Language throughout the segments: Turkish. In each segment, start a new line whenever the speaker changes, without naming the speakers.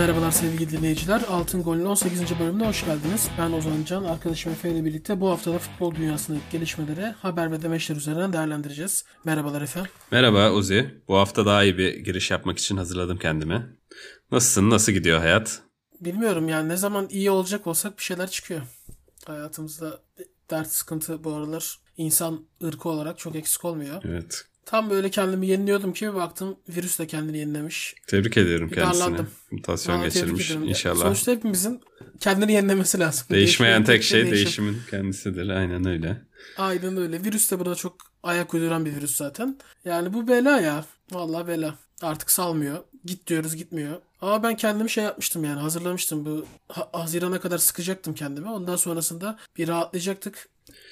Merhabalar sevgili dinleyiciler. Altın Gol'ün 18. bölümüne hoş geldiniz. Ben Ozan Can, arkadaşım Efe ile birlikte bu haftada futbol dünyasındaki gelişmeleri haber ve demeçler üzerinden değerlendireceğiz. Merhabalar Efe.
Merhaba Uzi. Bu hafta daha iyi bir giriş yapmak için hazırladım kendimi. Nasılsın? Nasıl gidiyor hayat?
Bilmiyorum yani ne zaman iyi olacak olsak bir şeyler çıkıyor. Hayatımızda dert sıkıntı bu aralar insan ırkı olarak çok eksik olmuyor.
Evet.
Tam böyle kendimi yeniliyordum ki bir baktım virüs de kendini yenilemiş.
Tebrik ediyorum kendisine.
Darlandım.
Mutasyon
tebrik
geçirmiş inşallah.
Sonuçta hepimizin kendini yenilemesi lazım.
Değişmeyen tek şey
değişim.
değişimin kendisidir. Aynen öyle.
Aynen öyle. Virüs de buna çok ayak uyduran bir virüs zaten. Yani bu bela ya. Vallahi bela. Artık salmıyor. Git diyoruz gitmiyor. Ama ben kendimi şey yapmıştım yani hazırlamıştım. Bu ha- Haziran'a kadar sıkacaktım kendimi. Ondan sonrasında bir rahatlayacaktık.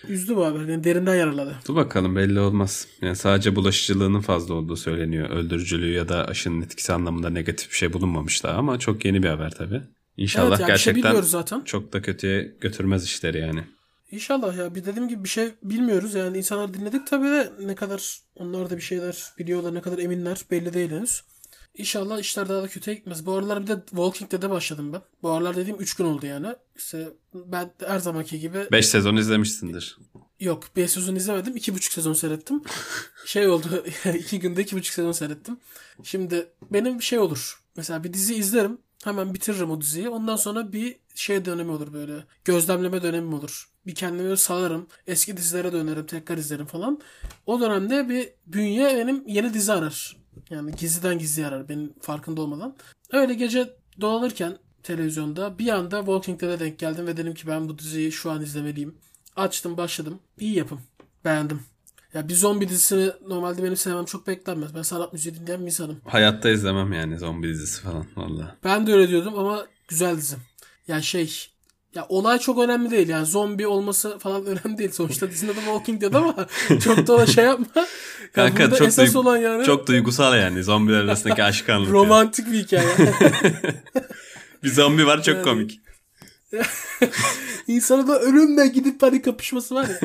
Üzdü bu haber. Beni derinden yaraladı.
Dur bakalım belli olmaz. Yani sadece bulaşıcılığının fazla olduğu söyleniyor. Öldürücülüğü ya da aşının etkisi anlamında negatif bir şey bulunmamış daha ama çok yeni bir haber tabii. İnşallah
Evet, yani şey
gerçekten
bilmiyoruz zaten.
çok da kötüye götürmez işleri yani.
İnşallah ya. Bir dediğim gibi bir şey bilmiyoruz. Yani insanlar dinledik tabii de ne kadar onlar da bir şeyler biliyorlar ne kadar eminler belli değil henüz. İnşallah işler daha da kötüye gitmez. Bu aralar bir de Walking Dead'e başladım ben. Bu aralar dediğim 3 gün oldu yani. İşte ben her zamanki gibi
5 sezon izlemişsindir.
Yok 5 sezon izlemedim. 2,5 sezon seyrettim. Şey oldu 2 günde 2,5 sezon seyrettim. Şimdi benim şey olur. Mesela bir dizi izlerim. Hemen bitiririm o diziyi. Ondan sonra bir şey dönemi olur böyle. Gözlemleme dönemim olur. Bir kendimi salarım. Eski dizilere dönerim. Tekrar izlerim falan. O dönemde bir bünye benim yeni dizi arar. Yani gizliden gizliye arar. Benim farkında olmadan. Öyle gece dolanırken televizyonda bir anda Walking Dead'e denk geldim ve dedim ki ben bu diziyi şu an izlemeliyim. Açtım başladım. İyi yapım. Beğendim. Ya bir zombi dizisini normalde benim sevmem çok beklenmez. Ben sanat müziği dinleyen bir insanım.
Hayatta izlemem yani zombi dizisi falan valla.
Ben de öyle diyordum ama güzel dizi. Yani şey ya olay çok önemli değil yani zombi olması falan önemli değil. Sonuçta dizinin adı Walking Dead ama çok da şey yapma. Ya
Kanka
burada
çok,
esas olan yani
çok duygusal yani zombiler arasındaki aşk anlatıyor.
romantik bir hikaye.
Bir zombi var çok
Yani-
komik.
İnsanın da ölümle gidip panik kapışması var ya.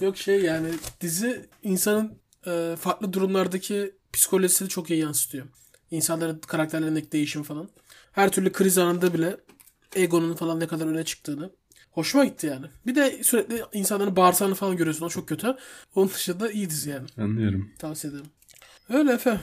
Yok şey yani dizi insanın e, farklı durumlardaki psikolojisini çok iyi yansıtıyor. İnsanların karakterlerindeki değişim falan. Her türlü kriz anında bile egonun falan ne kadar öne çıktığını. Hoşuma gitti yani. Bir de sürekli insanların bağırsağını falan görüyorsun. O çok kötü. Onun dışında iyi dizi yani.
Anlıyorum.
Tavsiye ederim. Öyle Efe.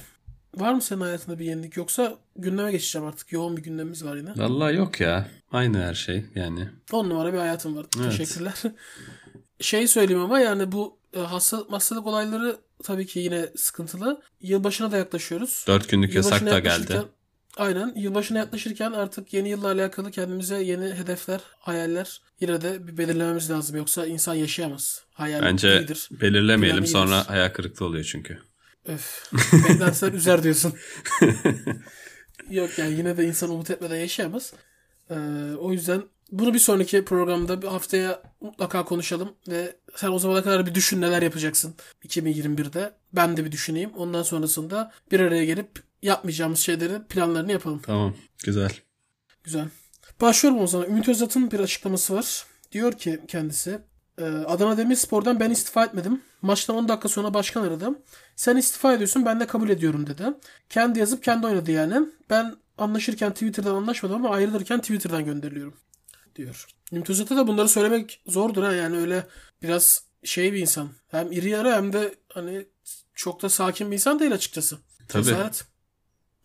Var mı senin hayatında bir yenilik yoksa gündeme geçeceğim artık. Yoğun bir gündemimiz var yine.
Vallahi yok ya. Aynı her şey yani.
10 numara bir hayatım var.
Evet.
Teşekkürler. şey söyleyeyim ama yani bu e, hastalık hastalık olayları tabii ki yine sıkıntılı. Yılbaşına da yaklaşıyoruz.
Dört günlük yasak da geldi.
Aynen. Yılbaşına yaklaşırken artık yeni yılla alakalı kendimize yeni hedefler, hayaller yine de bir belirlememiz lazım. Yoksa insan yaşayamaz. Hayal
Bence
iyidir.
belirlemeyelim
Planı
sonra
iyidir.
hayal kırıklığı oluyor çünkü.
Öf. Beklentiler üzer diyorsun. Yok yani yine de insan umut etmeden yaşayamaz. Ee, o yüzden bunu bir sonraki programda bir haftaya mutlaka konuşalım ve sen o zamana kadar bir düşün neler yapacaksın 2021'de. Ben de bir düşüneyim. Ondan sonrasında bir araya gelip yapmayacağımız şeylerin planlarını yapalım.
Tamam. Güzel.
Güzel. Başlıyorum o zaman. Ümit Özat'ın bir açıklaması var. Diyor ki kendisi "Ee, Adana Demirspor'dan ben istifa etmedim. Maçtan 10 dakika sonra başkan aradı. Sen istifa ediyorsun ben de kabul ediyorum dedi. Kendi yazıp kendi oynadı yani. Ben anlaşırken Twitter'dan anlaşmadım ama ayrılırken Twitter'dan gönderiliyorum diyor. Ümit Özat'a da bunları söylemek zordur ha yani öyle biraz şey bir insan. Hem iri yarı hem de hani çok da sakin bir insan değil açıkçası.
Tabii.
Cesaret.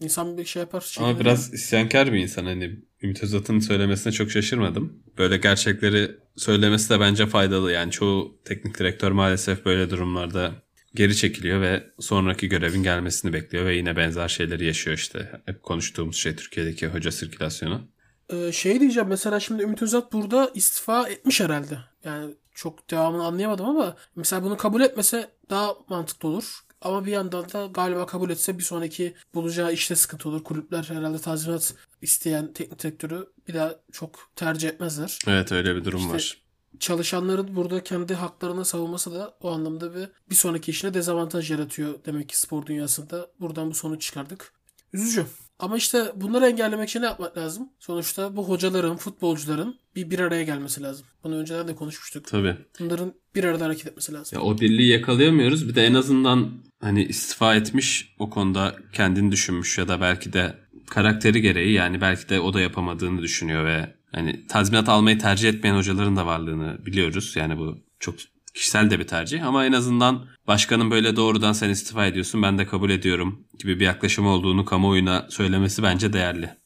İnsan bir şey yapar.
Ama
çekinir.
biraz isyankar bir insan. Hani Ümit Özat'ın söylemesine çok şaşırmadım. Böyle gerçekleri söylemesi de bence faydalı. Yani çoğu teknik direktör maalesef böyle durumlarda geri çekiliyor ve sonraki görevin gelmesini bekliyor ve yine benzer şeyleri yaşıyor işte. Hep konuştuğumuz şey Türkiye'deki hoca sirkülasyonu.
Ee, şey diyeceğim mesela şimdi Ümit Özat burada istifa etmiş herhalde. Yani çok devamını anlayamadım ama mesela bunu kabul etmese daha mantıklı olur. Ama bir yandan da galiba kabul etse bir sonraki bulacağı işte sıkıntı olur. Kulüpler herhalde tazminat isteyen teknik direktörü bir daha çok tercih etmezler.
Evet öyle bir durum
İşte-
var.
Çalışanların burada kendi haklarını savunması da o anlamda bir, bir sonraki işine dezavantaj yaratıyor demek ki spor dünyasında. Buradan bu sonuç çıkardık. Üzücü. Ama işte bunları engellemek için ne yapmak lazım? Sonuçta bu hocaların, futbolcuların bir bir araya gelmesi lazım. Bunu önceden de konuşmuştuk.
Tabii.
Bunların bir arada hareket etmesi lazım.
Ya o birliği yakalayamıyoruz. Bir de en azından hani istifa etmiş o konuda kendini düşünmüş ya da belki de karakteri gereği yani belki de o da yapamadığını düşünüyor ve hani tazminat almayı tercih etmeyen hocaların da varlığını biliyoruz. Yani bu çok kişisel de bir tercih ama en azından başkanın böyle doğrudan sen istifa ediyorsun ben de kabul ediyorum gibi bir yaklaşım olduğunu kamuoyuna söylemesi bence değerli.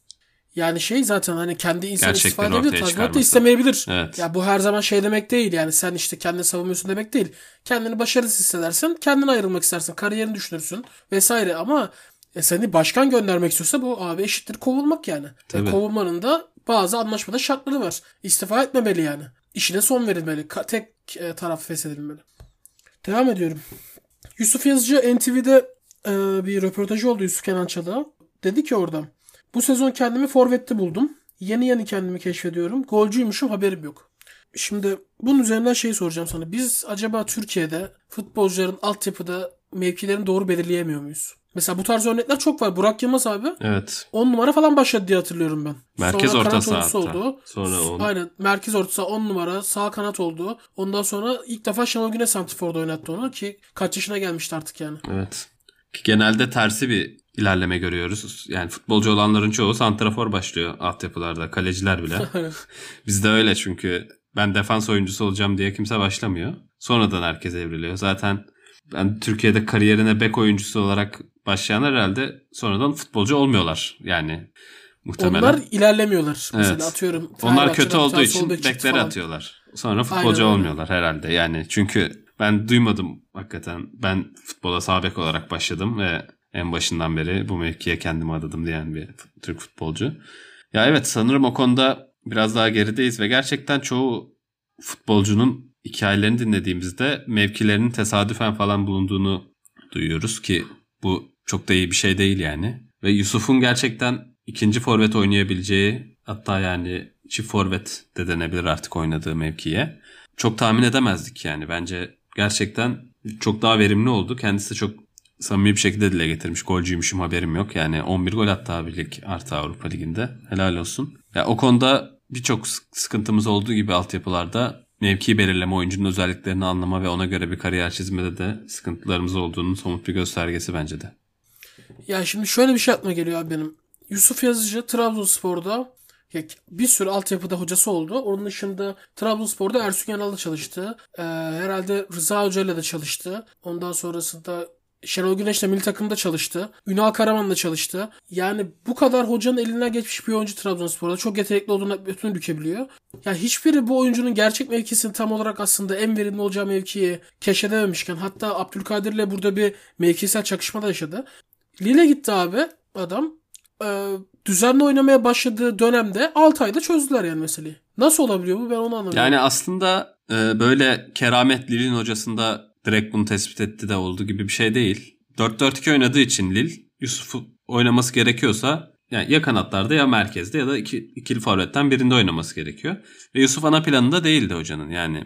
Yani şey zaten hani kendi insan istifa edebilir. Tazminat da istemeyebilir.
Evet.
Ya bu her zaman şey demek değil yani sen işte kendini savunuyorsun demek değil. Kendini başarısız hissedersen kendine ayrılmak istersin. Kariyerini düşünürsün vesaire ama e, seni başkan göndermek istiyorsa bu abi eşittir kovulmak yani. Ve
Tabii.
kovulmanın da bazı anlaşmada şartları var. İstifa etmemeli yani. İşine son verilmeli. Ka- tek e, taraf feshedilmeli. Devam ediyorum. Yusuf Yazıcı NTV'de e, bir röportajı oldu Yusuf Kenan Çalık'a. Dedi ki orada bu sezon kendimi forvette buldum. Yeni yeni kendimi keşfediyorum. Golcüymüşüm haberim yok. Şimdi bunun üzerinden şey soracağım sana. Biz acaba Türkiye'de futbolcuların altyapıda mevkilerini doğru belirleyemiyor muyuz? Mesela bu tarz örnekler çok var. Burak Yılmaz abi
Evet.
10 numara falan başladı diye hatırlıyorum ben.
Merkez
Sonra
orta saha hatta.
oldu.
Sonra on.
Aynen. Merkez orta saha 10 numara. Sağ kanat oldu. Ondan sonra ilk defa Şenol Güneş Santifor'da oynattı onu ki kaç yaşına gelmişti artık yani.
Evet. Ki genelde tersi bir ilerleme görüyoruz. Yani futbolcu olanların çoğu santrafor başlıyor altyapılarda. Kaleciler bile. Bizde öyle çünkü ben defans oyuncusu olacağım diye kimse başlamıyor. Sonradan herkes evriliyor. Zaten ben Türkiye'de kariyerine bek oyuncusu olarak başlayanlar herhalde sonradan futbolcu olmuyorlar. Yani muhtemelen.
Onlar ilerlemiyorlar. Mesela
Evet.
atıyorum.
Onlar kötü olduğu için
bek çıktı
bekleri
falan.
atıyorlar. Sonra futbolcu
Aynen
olmuyorlar herhalde. Yani çünkü ben duymadım hakikaten. Ben futbola sağ bek olarak başladım ve en başından beri bu mevkiye kendimi adadım diyen bir Türk futbolcu. Ya evet sanırım o konuda biraz daha gerideyiz ve gerçekten çoğu futbolcunun hikayelerini dinlediğimizde mevkilerinin tesadüfen falan bulunduğunu duyuyoruz ki bu çok da iyi bir şey değil yani. Ve Yusuf'un gerçekten ikinci forvet oynayabileceği hatta yani çift forvet de denebilir artık oynadığı mevkiye. Çok tahmin edemezdik yani. Bence gerçekten çok daha verimli oldu. Kendisi çok samimi bir şekilde dile getirmiş. Golcüymüşüm haberim yok. Yani 11 gol attı abi lig artı Avrupa Ligi'nde. Helal olsun. Ya o konuda birçok sık- sıkıntımız olduğu gibi altyapılarda mevki belirleme, oyuncunun özelliklerini anlama ve ona göre bir kariyer çizmede de sıkıntılarımız olduğunun somut bir göstergesi bence de.
Ya şimdi şöyle bir şey aklıma geliyor abi benim. Yusuf Yazıcı Trabzonspor'da ya bir sürü altyapıda hocası oldu. Onun dışında Trabzonspor'da Ersun Yanal'la çalıştı. Ee, herhalde Rıza Hoca'yla da çalıştı. Ondan sonrasında Şenol Güneş'le milli takımda çalıştı. Ünal Karaman'la çalıştı. Yani bu kadar hocanın elinden geçmiş bir oyuncu Trabzonspor'da. Çok yetenekli olduğunu bütün bükebiliyor. Ya hiçbiri bu oyuncunun gerçek mevkisini tam olarak aslında en verimli olacağı mevkiyi keşfedememişken hatta Abdülkadir'le burada bir mevkisel çakışma da yaşadı. Lille gitti abi adam. Ee, düzenli oynamaya başladığı dönemde 6 ayda çözdüler yani meseleyi. Nasıl olabiliyor bu ben onu anlamıyorum.
Yani aslında e, böyle keramet Lille'in hocasında direkt bunu tespit etti de olduğu gibi bir şey değil. 4-4-2 oynadığı için Lille Yusuf'u oynaması gerekiyorsa yani ya kanatlarda ya merkezde ya da iki, ikili forvetten birinde oynaması gerekiyor. Ve Yusuf ana planında değildi hocanın yani.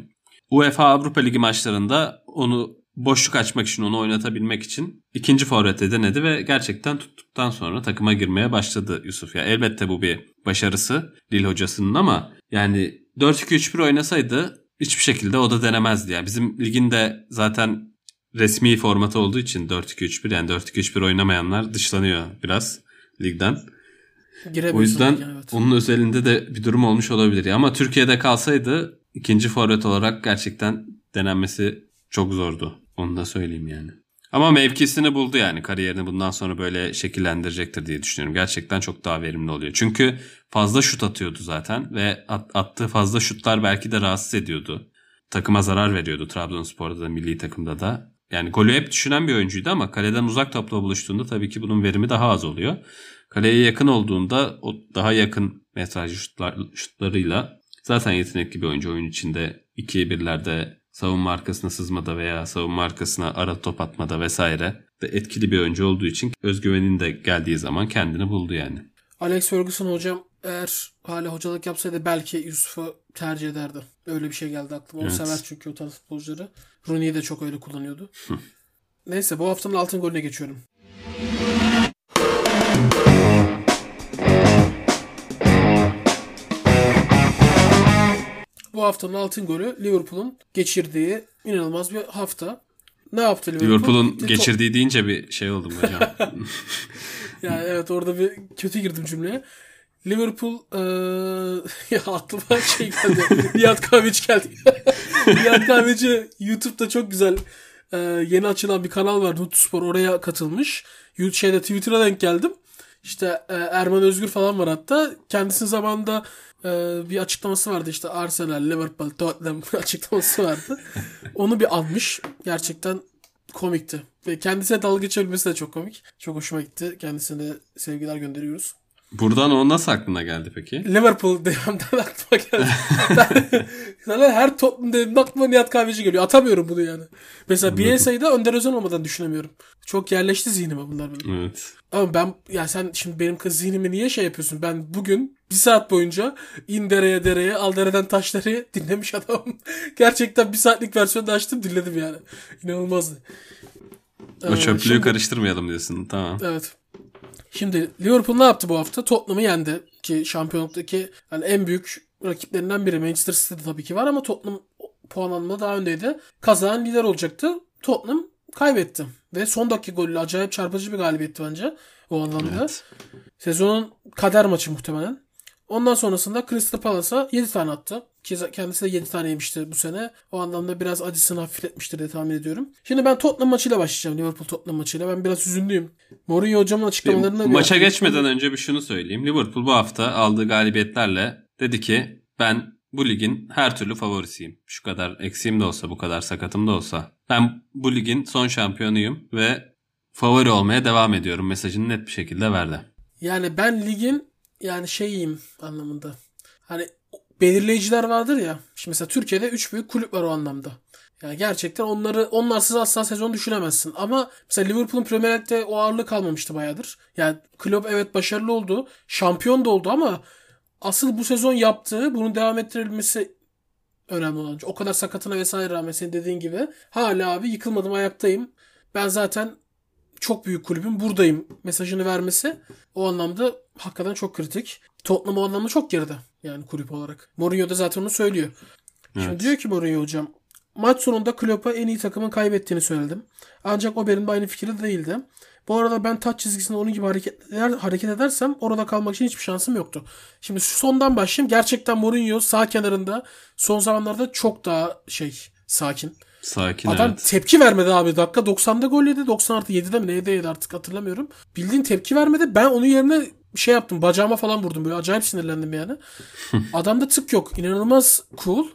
UEFA Avrupa Ligi maçlarında onu boşluk açmak için onu oynatabilmek için ikinci forvette denedi ve gerçekten tuttuktan sonra takıma girmeye başladı Yusuf. Ya elbette bu bir başarısı Lille hocasının ama yani 4-2-3-1 oynasaydı hiçbir şekilde o da denemezdi. Yani bizim ligin de zaten resmi formatı olduğu için 4-2-3-1 yani 4-2-3-1 oynamayanlar dışlanıyor biraz ligden. O yüzden
evet.
onun özelinde de bir durum olmuş olabilir. Ama Türkiye'de kalsaydı ikinci forvet olarak gerçekten denenmesi çok zordu. Onu da söyleyeyim yani. Ama mevkisini buldu yani. Kariyerini bundan sonra böyle şekillendirecektir diye düşünüyorum. Gerçekten çok daha verimli oluyor. Çünkü fazla şut atıyordu zaten ve at- attığı fazla şutlar belki de rahatsız ediyordu. Takıma zarar veriyordu Trabzonspor'da da milli takımda da. Yani golü hep düşünen bir oyuncuydu ama kaleden uzak topla buluştuğunda tabii ki bunun verimi daha az oluyor. Kaleye yakın olduğunda o daha yakın metrajlı şutlar, şutlarıyla zaten yetenekli bir oyuncu oyun içinde 2'ye birlerde savunma arkasına sızmada veya savunma arkasına ara top atmada vesaire de etkili bir oyuncu olduğu için özgüvenin de geldiği zaman kendini buldu yani.
Alex Ferguson hocam eğer hala hocalık yapsaydı belki Yusuf'u tercih ederdi. Öyle bir şey geldi aklıma. O
Evet.
sever çünkü o tarz futbolcuları. Rooney'i de çok öyle kullanıyordu. Neyse bu haftanın altın golüne geçiyorum. Bu haftanın altın golü Liverpool'un geçirdiği inanılmaz bir hafta. Ne yaptı Liverpool?
Liverpool'un geçirdiği deyince bir şey oldum hocam.
yani evet orada bir kötü girdim cümleye. Liverpool e, ya aklıma şey geldi. Nihat Kahveci geldi. Nihat Kahveci YouTube'da çok güzel e, yeni açılan bir kanal var. Nutuspor oraya katılmış. Şeyde Twitter'a denk geldim. İşte e, Erman Özgür falan var hatta. Kendisinin zamanında e, bir açıklaması vardı işte Arsenal, Liverpool, Tottenham açıklaması vardı. Onu bir almış. Gerçekten komikti. Ve kendisine dalga geçebilmesi de çok komik. Çok hoşuma gitti. Kendisine sevgiler gönderiyoruz.
Buradan o nasıl aklına geldi peki?
Liverpool dememden aklıma geldi. Sana her Tottenham dediğimde aklıma Nihat Kahveci geliyor. Atamıyorum bunu yani. Mesela Bielsa'yı da Önder Özen olmadan düşünemiyorum. Çok yerleşti zihnime bunlar benim.
Evet.
Ama ben ya sen şimdi benim kız zihnimi niye şey yapıyorsun? Ben bugün bir saat boyunca in dereye dereye al dereden taşları dinlemiş adamım. Gerçekten bir saatlik versiyonu açtım dinledim yani. İnanılmazdı.
O çöplüğü ee, şimdi, karıştırmayalım diyorsun. Tamam.
Evet. Şimdi Liverpool ne yaptı bu hafta? Tottenham'ı yendi ki şampiyonluktaki yani en büyük rakiplerinden biri Manchester City'de tabii ki var ama Tottenham puan alımında daha öndeydi. Kazanan lider olacaktı. Tottenham kaybetti. Ve son dakika golüyle acayip çarpıcı bir galibiyetti bence o anlamda. Evet. Sezonun kader maçı muhtemelen. Ondan sonrasında Crystal Palace'a 7 tane attı. Ki kendisi de 7 tane yemişti bu sene. O anlamda biraz acısını hafifletmiştir diye tahmin ediyorum. Şimdi ben Tottenham maçıyla başlayacağım. Liverpool Tottenham maçıyla. Ben biraz üzünlüyüm. Mourinho hocamın açıklamalarına...
Maça geçmeden önce bir şunu söyleyeyim. Liverpool bu hafta aldığı galibiyetlerle dedi ki ben bu ligin her türlü favorisiyim. Şu kadar eksiğim de olsa bu kadar sakatım da olsa. Ben bu ligin son şampiyonuyum ve favori olmaya devam ediyorum mesajını net bir şekilde verdi.
Yani ben ligin yani şeyiyim anlamında. Hani belirleyiciler vardır ya. Şimdi mesela Türkiye'de 3 büyük kulüp var o anlamda. Yani gerçekten onları onlarsız asla sezon düşünemezsin. Ama mesela Liverpool'un Premier League'de o ağırlık kalmamıştı bayağıdır. Yani Klopp evet başarılı oldu. Şampiyon da oldu ama asıl bu sezon yaptığı bunun devam ettirilmesi önemli olan. O kadar sakatına vesaire rağmen senin dediğin gibi hala abi yıkılmadım ayaktayım. Ben zaten çok büyük kulübüm buradayım mesajını vermesi o anlamda hakikaten çok kritik. Tottenham o anlamda çok geride yani kulüp olarak. Mourinho da zaten onu söylüyor. Evet. Şimdi diyor ki Mourinho hocam maç sonunda Klopp'a en iyi takımın kaybettiğini söyledim. Ancak o benim aynı fikirde değildi. Bu arada ben taç çizgisinde onun gibi hareket, eder, hareket edersem orada kalmak için hiçbir şansım yoktu. Şimdi şu sondan başlayayım. Gerçekten Mourinho sağ kenarında son zamanlarda çok daha şey sakin.
Sakin
Adam
evet.
tepki vermedi abi. Dakika 90'da gol yedi. 90 artı 7'de mi neydi artık hatırlamıyorum. Bildiğin tepki vermedi. Ben onun yerine şey yaptım. Bacağıma falan vurdum. Böyle acayip sinirlendim yani. Adamda tık yok. İnanılmaz cool.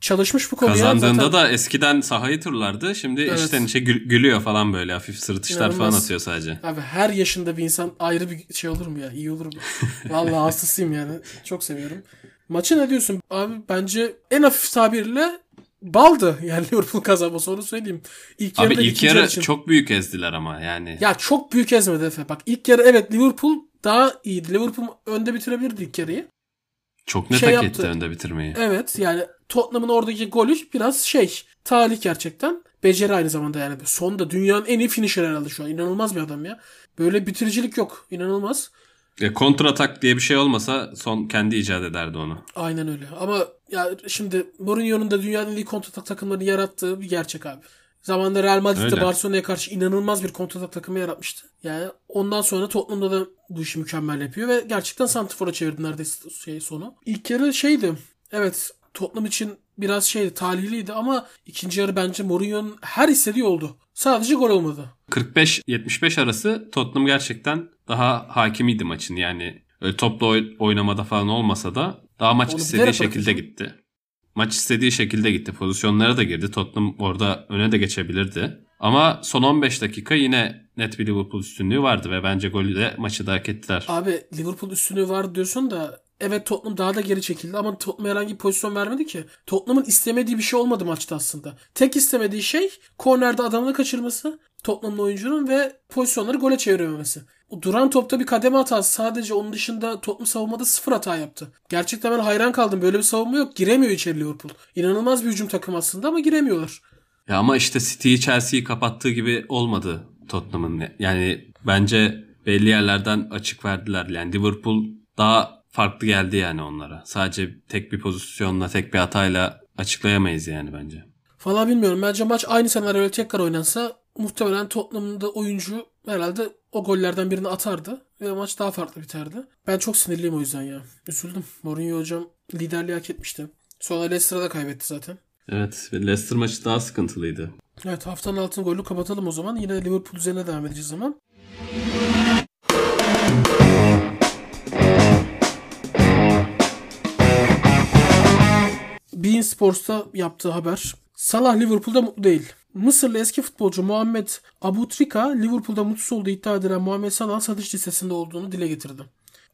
Çalışmış bu konuya.
Kazandığında zaten... da eskiden sahayı turlardı. Şimdi evet. içten içe gülüyor falan böyle. Hafif sırıtışlar falan atıyor sadece.
Abi her yaşında bir insan ayrı bir şey olur mu ya? İyi olur mu? Vallahi hastasıyım yani. Çok seviyorum. Maçı ne diyorsun? Abi bence en hafif tabirle baldı yani Liverpool kazanması onu söyleyeyim.
İlk Abi ilk yarı için... çok büyük ezdiler ama yani.
Ya çok büyük ezmedi Efe. Bak ilk yarı evet Liverpool daha iyiydi. Liverpool önde bitirebilirdi ilk yarıyı.
Çok net şey hak etti önde bitirmeyi.
Evet yani Tottenham'ın oradaki golü biraz şey talih gerçekten. Beceri aynı zamanda yani. Sonda dünyanın en iyi finisher herhalde şu an. İnanılmaz bir adam ya. Böyle bitiricilik yok. İnanılmaz.
E, kontratak diye bir şey olmasa son kendi icat ederdi onu.
Aynen öyle. Ama ya şimdi Mourinho'nun da dünyanın en iyi kontratak takımlarını yarattığı bir gerçek abi. Zamanında Real Madrid'de Barcelona'ya karşı inanılmaz bir kontratak takımı yaratmıştı. Yani ondan sonra Tottenham'da da bu işi mükemmel yapıyor ve gerçekten Santifor'a çevirdi neredeyse şey sonu. İlk yarı şeydi. Evet Tottenham için biraz şeydi talihliydi ama ikinci yarı bence Mourinho'nun her istediği oldu. Sadece gol olmadı.
45-75 arası Tottenham gerçekten daha hakimiydi maçın. Yani öyle toplu oynamada falan olmasa da daha maç Onu istediği şekilde gitti. Maç istediği şekilde gitti. Pozisyonlara da girdi. Tottenham orada öne de geçebilirdi. Ama son 15 dakika yine net bir Liverpool üstünlüğü vardı ve bence golü de maçı da hak ettiler.
Abi Liverpool üstünlüğü var diyorsun da evet Tottenham daha da geri çekildi ama Tottenham herhangi bir pozisyon vermedi ki. Tottenham'ın istemediği bir şey olmadı maçta aslında. Tek istemediği şey kornerde adamını kaçırması, Tottenham'ın oyuncunun ve pozisyonları gole çevirememesi. O duran topta bir kademe hatası. Sadece onun dışında Tottenham savunmada sıfır hata yaptı. Gerçekten ben hayran kaldım. Böyle bir savunma yok. Giremiyor içeri Liverpool. İnanılmaz bir hücum takım aslında ama giremiyorlar.
Ya ama işte City'yi Chelsea'yi kapattığı gibi olmadı Tottenham'ın. Yani bence belli yerlerden açık verdiler. Yani Liverpool daha farklı geldi yani onlara. Sadece tek bir pozisyonla, tek bir hatayla açıklayamayız yani bence.
Valla bilmiyorum. Bence maç aynı senaryoyla tekrar oynansa muhtemelen Tottenham'ın da oyuncu herhalde o gollerden birini atardı ve maç daha farklı biterdi. Ben çok sinirliyim o yüzden ya. Üzüldüm. Mourinho hocam liderliği hak etmişti. Sonra Leicester'a da kaybetti zaten.
Evet Leicester maçı daha sıkıntılıydı.
Evet haftanın altın golü kapatalım o zaman. Yine Liverpool üzerine devam edeceğiz zaman. Bein Sports'ta yaptığı haber. Salah Liverpool'da mutlu değil. Mısırlı eski futbolcu Muhammed Abutrika Liverpool'da mutsuz olduğu iddia edilen Muhammed Salah'ın satış listesinde olduğunu dile getirdi.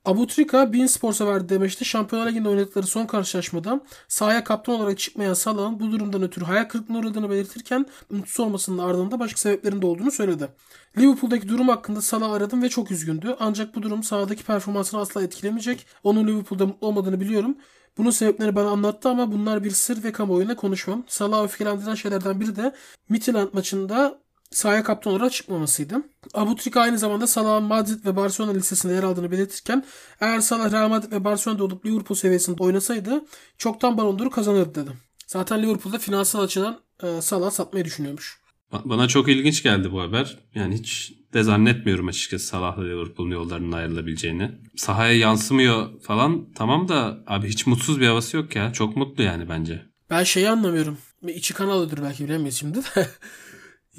Abutrika Bein Sports'a verdiği demeçte Şampiyonlar Ligi'nde oynadıkları son karşılaşmada sahaya kaptan olarak çıkmayan Salah'ın bu durumdan ötürü hayal kırıklığına uğradığını belirtirken mutsuz olmasının ardında başka sebeplerin de olduğunu söyledi. Liverpool'daki durum hakkında Salah aradım ve çok üzgündü. Ancak bu durum sahadaki performansını asla etkilemeyecek. Onun Liverpool'da mutlu olmadığını biliyorum. Bunun sebeplerini bana anlattı ama bunlar bir sır ve kamuoyuna konuşmam. Salah'ı öfkelendiren şeylerden biri de Midtjylland maçında sahaya kaptan olarak çıkmamasıydı. Abutrika aynı zamanda Salah'ın Madrid ve Barcelona listesinde yer aldığını belirtirken eğer Salah Real Madrid ve Barcelona'da olup Liverpool seviyesinde oynasaydı çoktan Ballon d'Or'u kazanırdı dedi. Zaten Liverpool'da finansal açıdan e, Salah satmayı düşünüyormuş.
Bana çok ilginç geldi bu haber. Yani hiç de zannetmiyorum açıkçası Salah'la Liverpool'un yollarının ayrılabileceğini. Sahaya yansımıyor falan tamam da abi hiç mutsuz bir havası yok ya. Çok mutlu yani bence.
Ben şeyi anlamıyorum. İçi kan alıyordur belki bilemeyiz şimdi de.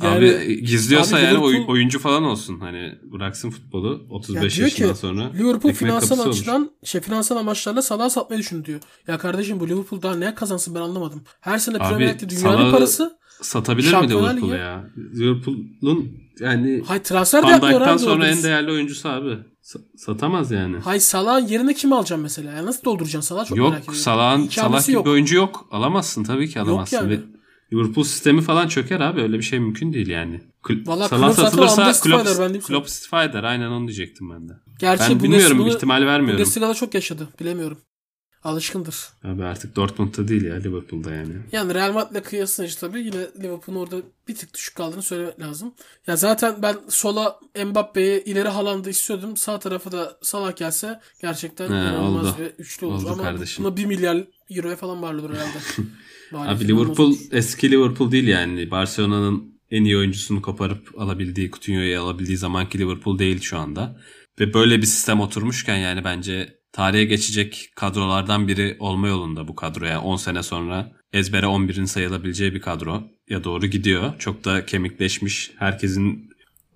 Yani, abi gizliyorsa abi yani Liverpool, oyuncu falan olsun. Hani bıraksın futbolu 35 ya yaşından ki, sonra.
Liverpool finansal açıdan olur. şey finansal amaçlarla Salah satmayı düşün diyor. Ya kardeşim bu Liverpool daha ne kazansın ben anlamadım. Her sene Premier Lig'de dünyanın parası
satabilir mi Liverpool ya? Liverpool'un yani
Hay transfer de yapmıyor
sonra en değerli oyuncusu abi. satamaz yani.
Hay Salah'ın yerine kim alacağım mesela? Yani nasıl dolduracaksın Salah çok
yok,
merak ediyorum.
Salah gibi yok. bir oyuncu yok. Alamazsın tabii ki alamazsın. Yok yani. Ve Liverpool sistemi falan çöker abi. Öyle bir şey mümkün değil yani.
Kl- Vallahi Salah satılırsa Klopp,
Klopp istifa eder. Aynen onu diyecektim ben de.
Gerçi
ben bilmiyorum ihtimal vermiyorum.
Bundesliga'da çok yaşadı. Bilemiyorum. Alışkındır.
Abi artık Dortmund'da değil ya Liverpool'da yani.
Yani Real Madrid'le kıyaslayınca tabii yine Liverpool'un orada bir tık düşük kaldığını söylemek lazım. Ya zaten ben sola Mbappe'yi ileri Haaland'ı istiyordum. Sağ tarafa da Salah gelse gerçekten He, inanılmaz oldu. ve üçlü olur. Oldu Ama kardeşim. buna 1 milyar euroya falan varlıdır herhalde.
Abi Liverpool eski Liverpool değil yani. Barcelona'nın en iyi oyuncusunu koparıp alabildiği, Coutinho'yu alabildiği zamanki Liverpool değil şu anda. Ve böyle bir sistem oturmuşken yani bence tarihe geçecek kadrolardan biri olma yolunda bu kadro. Yani 10 sene sonra ezbere 11'in sayılabileceği bir kadro ya doğru gidiyor. Çok da kemikleşmiş. Herkesin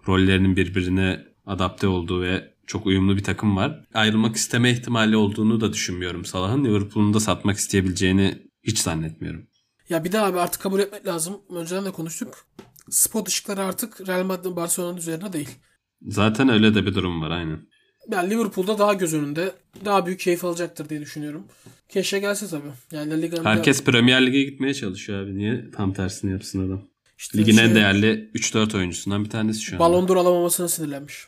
rollerinin birbirine adapte olduğu ve çok uyumlu bir takım var. Ayrılmak isteme ihtimali olduğunu da düşünmüyorum Salah'ın. Liverpool'un da satmak isteyebileceğini hiç zannetmiyorum.
Ya bir daha abi artık kabul etmek lazım. Önceden de konuştuk. Spot ışıkları artık Real Madrid Barcelona'nın üzerine değil.
Zaten öyle de bir durum var aynen
yani Liverpool'da daha göz önünde daha büyük keyif alacaktır diye düşünüyorum. Keşke gelse tabii. Yani La Liga'nın
Herkes da... Premier Lig'e gitmeye çalışıyor abi. Niye tam tersini yapsın adam? İşte Ligin şey... en değerli 3-4 oyuncusundan bir tanesi şu an.
Ballon d'Or alamamasına sinirlenmiş.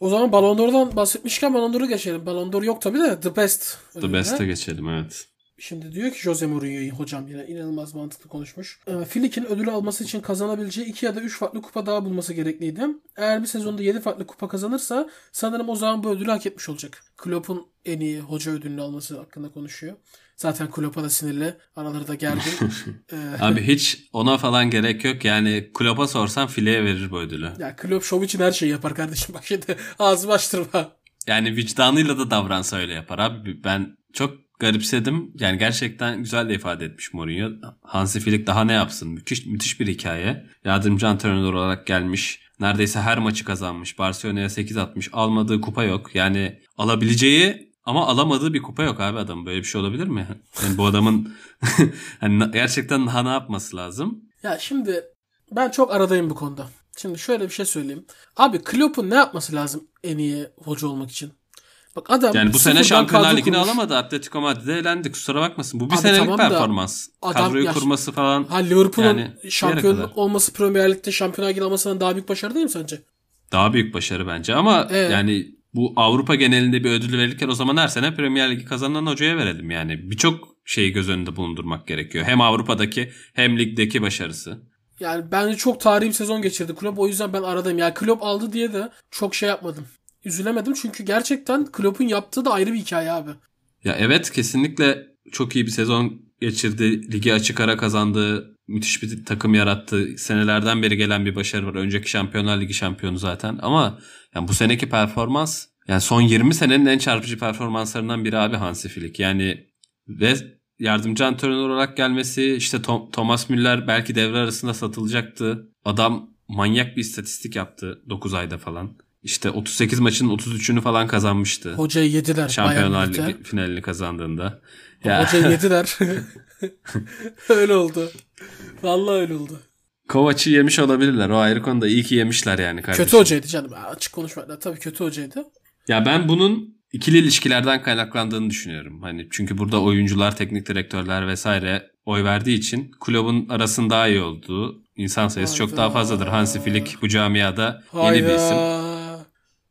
O zaman Ballon d'Or'dan bahsetmişken Ballon d'Or'u geçelim. Ballon d'Or yok tabii de The Best.
The Best'e geçelim evet.
Şimdi diyor ki Jose Mourinho hocam yine inanılmaz mantıklı konuşmuş. E, Filik'in ödülü alması için kazanabileceği 2 ya da 3 farklı kupa daha bulması gerekliydi. Eğer bir sezonda 7 farklı kupa kazanırsa sanırım o zaman bu ödülü hak etmiş olacak. Klopp'un en iyi hoca ödülünü alması hakkında konuşuyor. Zaten Klopp'a da sinirli. Araları da gergin.
ee... Abi hiç ona falan gerek yok. Yani Klopp'a sorsan fileye verir bu ödülü.
Ya Klopp şov için her şeyi yapar kardeşim. Bak şimdi ağzımı açtırma.
Yani vicdanıyla da davransa öyle yapar abi. Ben çok garipsedim. Yani gerçekten güzel de ifade etmiş Mourinho. Hansi Flick daha ne yapsın? Müthiş, müthiş bir hikaye. Yardımcı antrenör olarak gelmiş. Neredeyse her maçı kazanmış. Barcelona'ya 8 atmış. Almadığı kupa yok. Yani alabileceği ama alamadığı bir kupa yok abi adam. Böyle bir şey olabilir mi? Yani bu adamın hani gerçekten daha ne yapması lazım?
Ya şimdi ben çok aradayım bu konuda. Şimdi şöyle bir şey söyleyeyim. Abi Klopp'un ne yapması lazım en iyi hoca olmak için?
Bak adam yani bu sene Şampiyonlar Ligi'ni alamadı. Atletico Madrid'e elendi. Kusura bakmasın. Bu bir Abi senelik tamam performans. Adam, Kadroyu ya, kurması falan.
Ha Liverpool'un yani, şampiyon olması Premier Lig'de Şampiyonlar Ligi almasından daha büyük başarı değil mi sence?
Daha büyük başarı bence ama evet. yani bu Avrupa genelinde bir ödül verirken o zaman her sene Premier Ligi kazanan hocaya verelim yani. Birçok şeyi göz önünde bulundurmak gerekiyor. Hem Avrupa'daki hem ligdeki başarısı.
Yani bence çok tarihi bir sezon geçirdi Klopp. O yüzden ben aradayım. Yani Klopp aldı diye de çok şey yapmadım üzülemedim çünkü gerçekten Klopp'un yaptığı da ayrı bir hikaye abi.
Ya evet kesinlikle çok iyi bir sezon geçirdi. Ligi açık ara kazandı. müthiş bir takım yarattı. Senelerden beri gelen bir başarı var. Önceki Şampiyonlar Ligi şampiyonu zaten. Ama yani bu seneki performans yani son 20 senenin en çarpıcı performanslarından biri abi Hansi Flick. Yani ve yardımcı antrenör olarak gelmesi işte Tom, Thomas Müller belki devre arasında satılacaktı. Adam manyak bir istatistik yaptı 9 ayda falan. İşte 38 maçın 33'ünü falan kazanmıştı.
Hocayı yediler.
Şampiyonlar Ligi finalini kazandığında.
Ya. Hocayı yediler. öyle oldu. Vallahi öyle oldu.
Kovac'ı yemiş olabilirler. O ayrı konuda. iyi ki yemişler yani kardeşim.
Kötü hocaydı canım. Açık konuşmakla. Tabii kötü hocaydı.
Ya ben bunun ikili ilişkilerden kaynaklandığını düşünüyorum. Hani çünkü burada oyuncular, teknik direktörler vesaire oy verdiği için kulübün arasında daha iyi olduğu insan sayısı Hayda. çok daha fazladır. Hansi Flick bu camiada Hayda. yeni bir isim.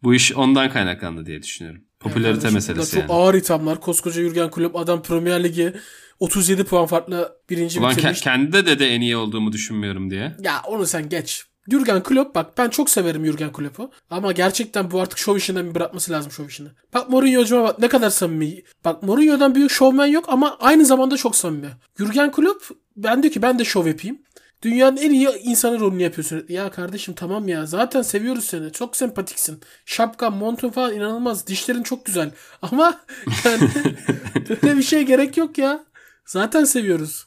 Bu iş ondan kaynaklandı diye düşünüyorum. Popülarite yani meselesi
çok
yani.
ağır ithamlar. Koskoca Jürgen Klopp adam Premier Ligi 37 puan farklı birinci
Ulan bitirmiş. kendi de dedi en iyi olduğumu düşünmüyorum diye.
Ya onu sen geç. Jurgen Klopp bak ben çok severim Jurgen Klopp'u. Ama gerçekten bu artık şov işinden bir bırakması lazım şov işini. Bak Mourinho'cuma bak ne kadar samimi. Bak Mourinho'dan büyük şovmen yok ama aynı zamanda çok samimi. Jurgen Klopp ben diyor ki ben de şov yapayım. Dünyanın en iyi insanı rolünü yapıyorsun. Ya kardeşim tamam ya zaten seviyoruz seni. Çok sempatiksin. Şapkan, montun falan inanılmaz. Dişlerin çok güzel. Ama yani böyle bir şey gerek yok ya. Zaten seviyoruz.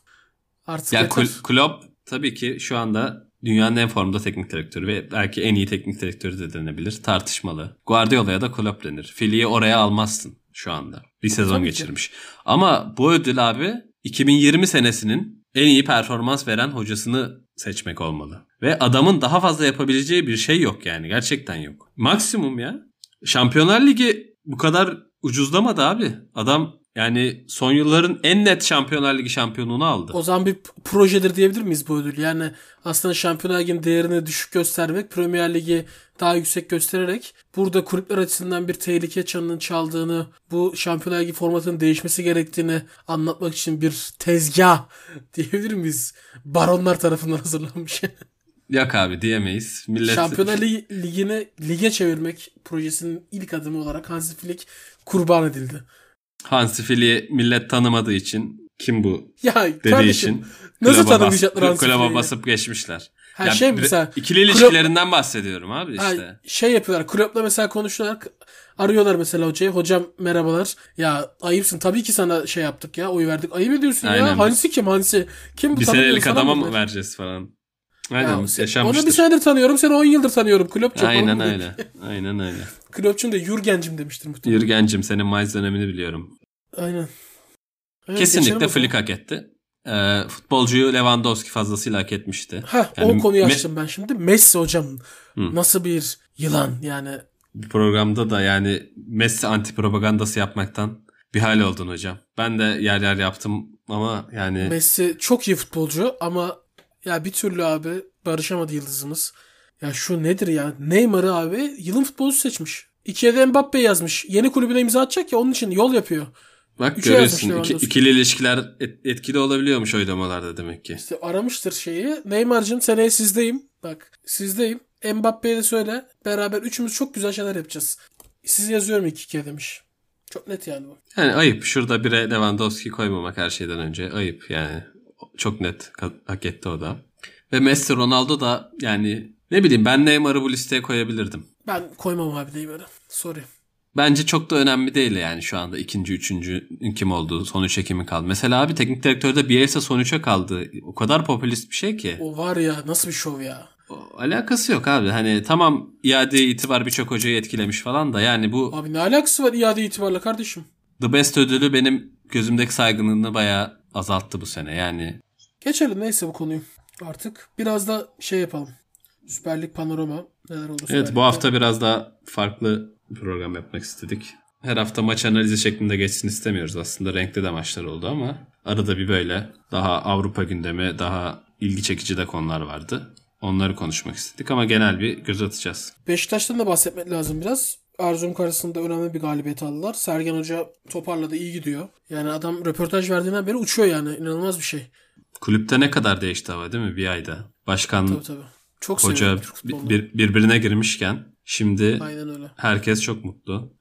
Artık ya Klopp tabii ki şu anda dünyanın en formda teknik direktörü ve belki en iyi teknik direktörü de denebilir. Tartışmalı. Guardiola'ya da Klopp denir. Fili'yi oraya almazsın şu anda. Bir sezon tabii geçirmiş. Ki. Ama bu ödül abi 2020 senesinin en iyi performans veren hocasını seçmek olmalı. Ve adamın daha fazla yapabileceği bir şey yok yani. Gerçekten yok. Maksimum ya. Şampiyonlar Ligi bu kadar ucuzlamadı abi. Adam yani son yılların en net Şampiyonlar Ligi şampiyonluğunu aldı.
O zaman bir projedir diyebilir miyiz bu ödül? Yani aslında Şampiyonlar Ligi'nin değerini düşük göstermek, Premier Ligi daha yüksek göstererek burada kulüpler açısından bir tehlike çanının çaldığını, bu Şampiyonlar Ligi formatının değişmesi gerektiğini anlatmak için bir tezgah diyebilir miyiz? Baronlar tarafından hazırlanmış.
Yok abi diyemeyiz.
Millet... Şampiyonlar Ligi, Ligi'ni lige çevirmek projesinin ilk adımı olarak Hansi Flick kurban edildi.
Hansi Flick'i millet tanımadığı için kim bu
ya, dediği kardeşim, için nasıl tanımayacaklar Hansi
Kulübe basıp geçmişler.
Ha yani şey mesela
ikili ilişkilerinden kulüp, bahsediyorum abi işte. Ha,
şey yapıyorlar. Kulüple mesela konuşuyorlar. Arıyorlar mesela hocayı. Hocam merhabalar. Ya ayıpsın. Tabii ki sana şey yaptık ya. Oy verdik. Ayıp ediyorsun Aynen. ya. Hansi kim? Hansi kim bu?
Bir senelik adama mı vereceğiz falan. Aynen ya, yaşanmıştır.
Onu bir senedir tanıyorum. Seni 10 yıldır tanıyorum. Klopçum.
Aynen öyle. Aynen öyle.
Klopçum da Yürgencim demiştir muhtemelen.
Yürgencim senin Mayıs dönemini biliyorum.
Aynen.
Evet, Kesinlikle Flick hak etti. Ee, futbolcuyu Lewandowski fazlasıyla hak etmişti.
Ha, yani o konuyu açtım ben şimdi. Messi hocam Hı. nasıl bir yılan yani.
Bu programda da yani Messi anti propagandası yapmaktan bir hal oldun hocam. Ben de yer yer yaptım ama yani.
Messi çok iyi futbolcu ama ya bir türlü abi barışamadı yıldızımız. Ya şu nedir ya? Neymar'ı abi yılın futbolcusu seçmiş. İkiye de Mbappe yazmış. Yeni kulübüne imza atacak ya onun için yol yapıyor.
Bak Üçe görüyorsun iki, ikili ilişkiler etkili olabiliyormuş oylamalarda demek ki.
İşte aramıştır şeyi. Neymar'cığım seneye sizdeyim. Bak sizdeyim. Mbappe'ye de söyle. Beraber üçümüz çok güzel şeyler yapacağız. Siz yazıyorum iki kere demiş. Çok net yani bu.
Yani ayıp. Şurada bire Lewandowski koymamak her şeyden önce. Ayıp yani. Çok net hak etti o da. Ve Messi Ronaldo da yani ne bileyim ben Neymar'ı bu listeye koyabilirdim.
Ben koymam abi Neymar'ı. Sorry.
Bence çok da önemli değil yani şu anda ikinci, üçüncü kim olduğu, son üçe kimin kaldı. Mesela abi teknik direktörde Bielsa son üçe kaldı. O kadar popülist bir şey ki.
O var ya nasıl bir şov ya.
O, alakası yok abi. Hani tamam iade itibar birçok hocayı etkilemiş falan da yani bu...
Abi ne alakası var iade itibarla kardeşim?
The Best ödülü benim gözümdeki saygınlığını bayağı azalttı bu sene yani.
Geçelim neyse bu konuyu artık. Biraz da şey yapalım. Süper Lig panorama neler oldu?
Evet bu hafta biraz daha farklı program yapmak istedik. Her hafta maç analizi şeklinde geçsin istemiyoruz aslında. Renkli de maçlar oldu ama arada bir böyle daha Avrupa gündemi, daha ilgi çekici de konular vardı. Onları konuşmak istedik ama genel bir göz atacağız.
Beşiktaş'tan da bahsetmek lazım biraz. Erzurum karşısında önemli bir galibiyet aldılar. Sergen Hoca toparladı iyi gidiyor. Yani adam röportaj verdiğinden beri uçuyor yani. inanılmaz bir şey.
Kulüpte ne kadar değişti hava değil mi bir ayda? Başkan,
tabii, tabii. Çok
hoca bir, birbirine girmişken Şimdi Aynen öyle. herkes çok mutlu.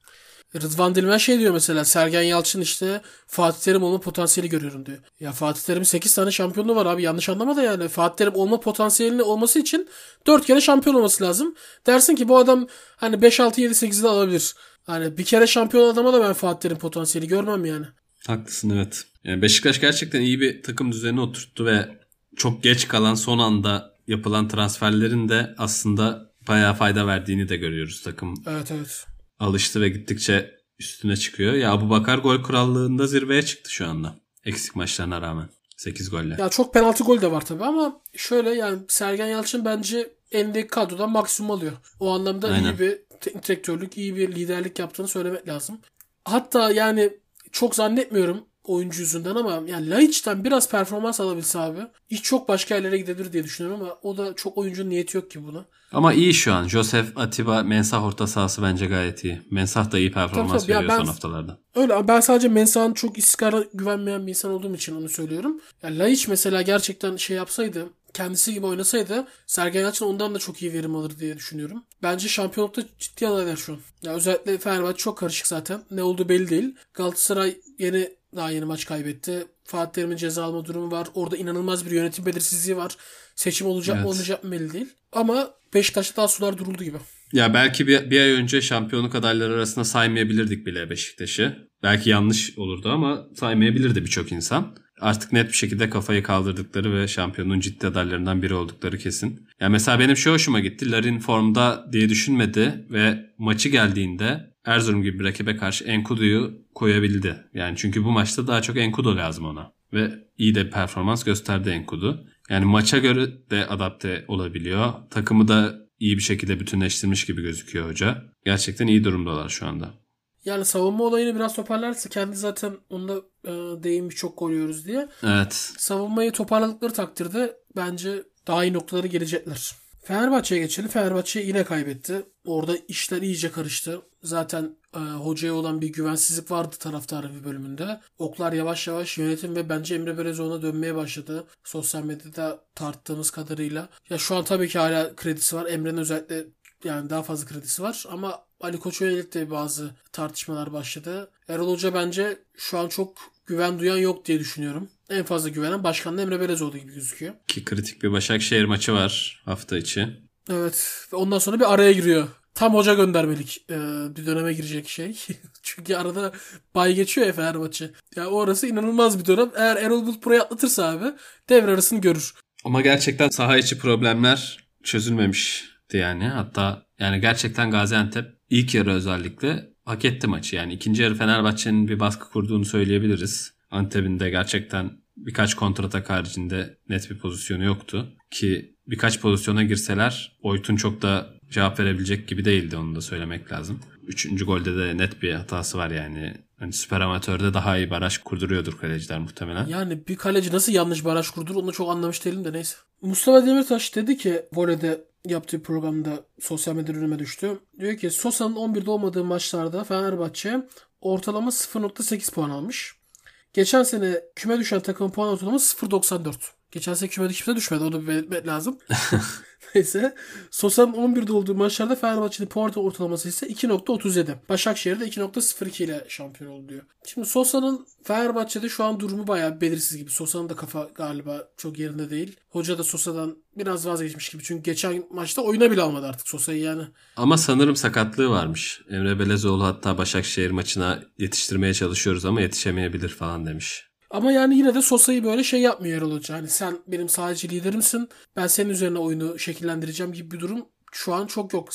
Rıdvan Dilmen şey diyor mesela Sergen Yalçın işte Fatih Terim olma potansiyeli görüyorum diyor. Ya Fatih Terim'in 8 tane şampiyonluğu var abi yanlış anlama da yani. Fatih Terim olma potansiyelinin olması için 4 kere şampiyon olması lazım. Dersin ki bu adam hani 5 6 7 8'de alabilir. Hani bir kere şampiyon adama da ben Fatih Terim potansiyeli görmem yani.
Haklısın evet. Yani Beşiktaş gerçekten iyi bir takım düzeni oturttu ve çok geç kalan son anda yapılan transferlerin de aslında bayağı fayda verdiğini de görüyoruz takım.
Evet evet.
Alıştı ve gittikçe üstüne çıkıyor. Ya bu Bakar gol kurallığında zirveye çıktı şu anda. Eksik maçlarına rağmen. 8 golle.
Ya çok penaltı gol de var tabii ama şöyle yani Sergen Yalçın bence elindeki kadrodan maksimum alıyor. O anlamda Aynen. iyi bir teknik direktörlük, iyi bir liderlik yaptığını söylemek lazım. Hatta yani çok zannetmiyorum oyuncu yüzünden ama yani Laiç'ten biraz performans alabilse abi iş çok başka yerlere gidebilir diye düşünüyorum ama o da çok oyuncunun niyeti yok ki buna.
Ama iyi şu an. Joseph, Atiba, Mensah orta sahası bence gayet iyi. Mensah da iyi performans tabii, tabii. veriyor ben, son haftalarda.
Öyle ben sadece Mensah'ın çok istikrara güvenmeyen bir insan olduğum için onu söylüyorum. Yani Laiç mesela gerçekten şey yapsaydı kendisi gibi oynasaydı Sergen Yalçın ondan da çok iyi verim alır diye düşünüyorum. Bence şampiyonlukta ciddi adaylar şu an. Ya özellikle Fenerbahçe çok karışık zaten. Ne olduğu belli değil. Galatasaray yeni daha yeni maç kaybetti. Fatih Terim'in ceza alma durumu var. Orada inanılmaz bir yönetim belirsizliği var. Seçim olacak evet. mı olmayacak mı belli değil. Ama Beşiktaş'ta daha sular duruldu gibi.
Ya belki bir, bir ay önce şampiyonluk adayları arasında saymayabilirdik bile Beşiktaş'ı. Belki yanlış olurdu ama saymayabilirdi birçok insan artık net bir şekilde kafayı kaldırdıkları ve şampiyonun ciddi adaylarından biri oldukları kesin. Yani mesela benim şu hoşuma gitti. Larin formda diye düşünmedi ve maçı geldiğinde Erzurum gibi bir rakibe karşı Enkudu'yu koyabildi. Yani çünkü bu maçta daha çok Enkudu lazım ona. Ve iyi de performans gösterdi Enkudu. Yani maça göre de adapte olabiliyor. Takımı da iyi bir şekilde bütünleştirmiş gibi gözüküyor hoca. Gerçekten iyi durumdalar şu anda.
Yani savunma olayını biraz toparlarsa kendi zaten onda e, değinmiş çok koruyoruz diye.
Evet.
Savunmayı toparladıkları takdirde bence daha iyi noktaları gelecekler. Fenerbahçe'ye geçelim. Fenerbahçe yine kaybetti. Orada işler iyice karıştı. Zaten e, hocaya olan bir güvensizlik vardı taraftarı bir bölümünde. Oklar yavaş yavaş yönetim ve bence Emre Belezoğlu'na dönmeye başladı. Sosyal medyada tarttığımız kadarıyla. Ya şu an tabii ki hala kredisi var. Emre'nin özellikle yani daha fazla kredisi var ama Ali Koç'a yönelik de bazı tartışmalar başladı. Erol Hoca bence şu an çok güven duyan yok diye düşünüyorum. En fazla güvenen başkan Emre Belezoğlu gibi gözüküyor.
Ki kritik bir Başakşehir maçı var hafta içi.
Evet. Ve ondan sonra bir araya giriyor. Tam hoca göndermelik e, bir döneme girecek şey. Çünkü arada bay geçiyor ya Fenerbahçe. Ya yani orası inanılmaz bir dönem. Eğer Erol Bulut burayı atlatırsa abi devre arasını görür.
Ama gerçekten saha içi problemler çözülmemişti yani. Hatta yani gerçekten Gaziantep ilk yarı özellikle hak etti maçı. Yani ikinci yarı Fenerbahçe'nin bir baskı kurduğunu söyleyebiliriz. Antep'in de gerçekten birkaç kontratak haricinde net bir pozisyonu yoktu. Ki birkaç pozisyona girseler Oytun çok da cevap verebilecek gibi değildi onu da söylemek lazım. Üçüncü golde de net bir hatası var yani. Hani süper amatörde daha iyi baraj kurduruyordur kaleciler muhtemelen.
Yani bir kaleci nasıl yanlış baraj kurdur onu çok anlamış değilim de neyse. Mustafa Demirtaş dedi ki voleyde yaptığı programda sosyal medya önüme düştü. Diyor ki Sosa'nın 11'de olmadığı maçlarda Fenerbahçe ortalama 0.8 puan almış. Geçen sene küme düşen takımın puan ortalaması 0.94. Geçen sene kümede kimse düşmedi. Onu belirtmek lazım. Neyse. Sosa'nın 11'de olduğu maçlarda Fenerbahçe'nin puan ortalaması ise 2.37. Başakşehir'de 2.02 ile şampiyon oldu diyor. Şimdi Sosa'nın Fenerbahçe'de şu an durumu bayağı belirsiz gibi. Sosa'nın da kafa galiba çok yerinde değil. Hoca da Sosa'dan biraz vazgeçmiş gibi. Çünkü geçen maçta oyuna bile almadı artık Sosa'yı yani.
Ama sanırım sakatlığı varmış. Emre Belezoğlu hatta Başakşehir maçına yetiştirmeye çalışıyoruz ama yetişemeyebilir falan demiş.
Ama yani yine de Sosa'yı böyle şey yapmıyor Erol Hoca. Hani sen benim sadece liderimsin. Ben senin üzerine oyunu şekillendireceğim gibi bir durum şu an çok yok.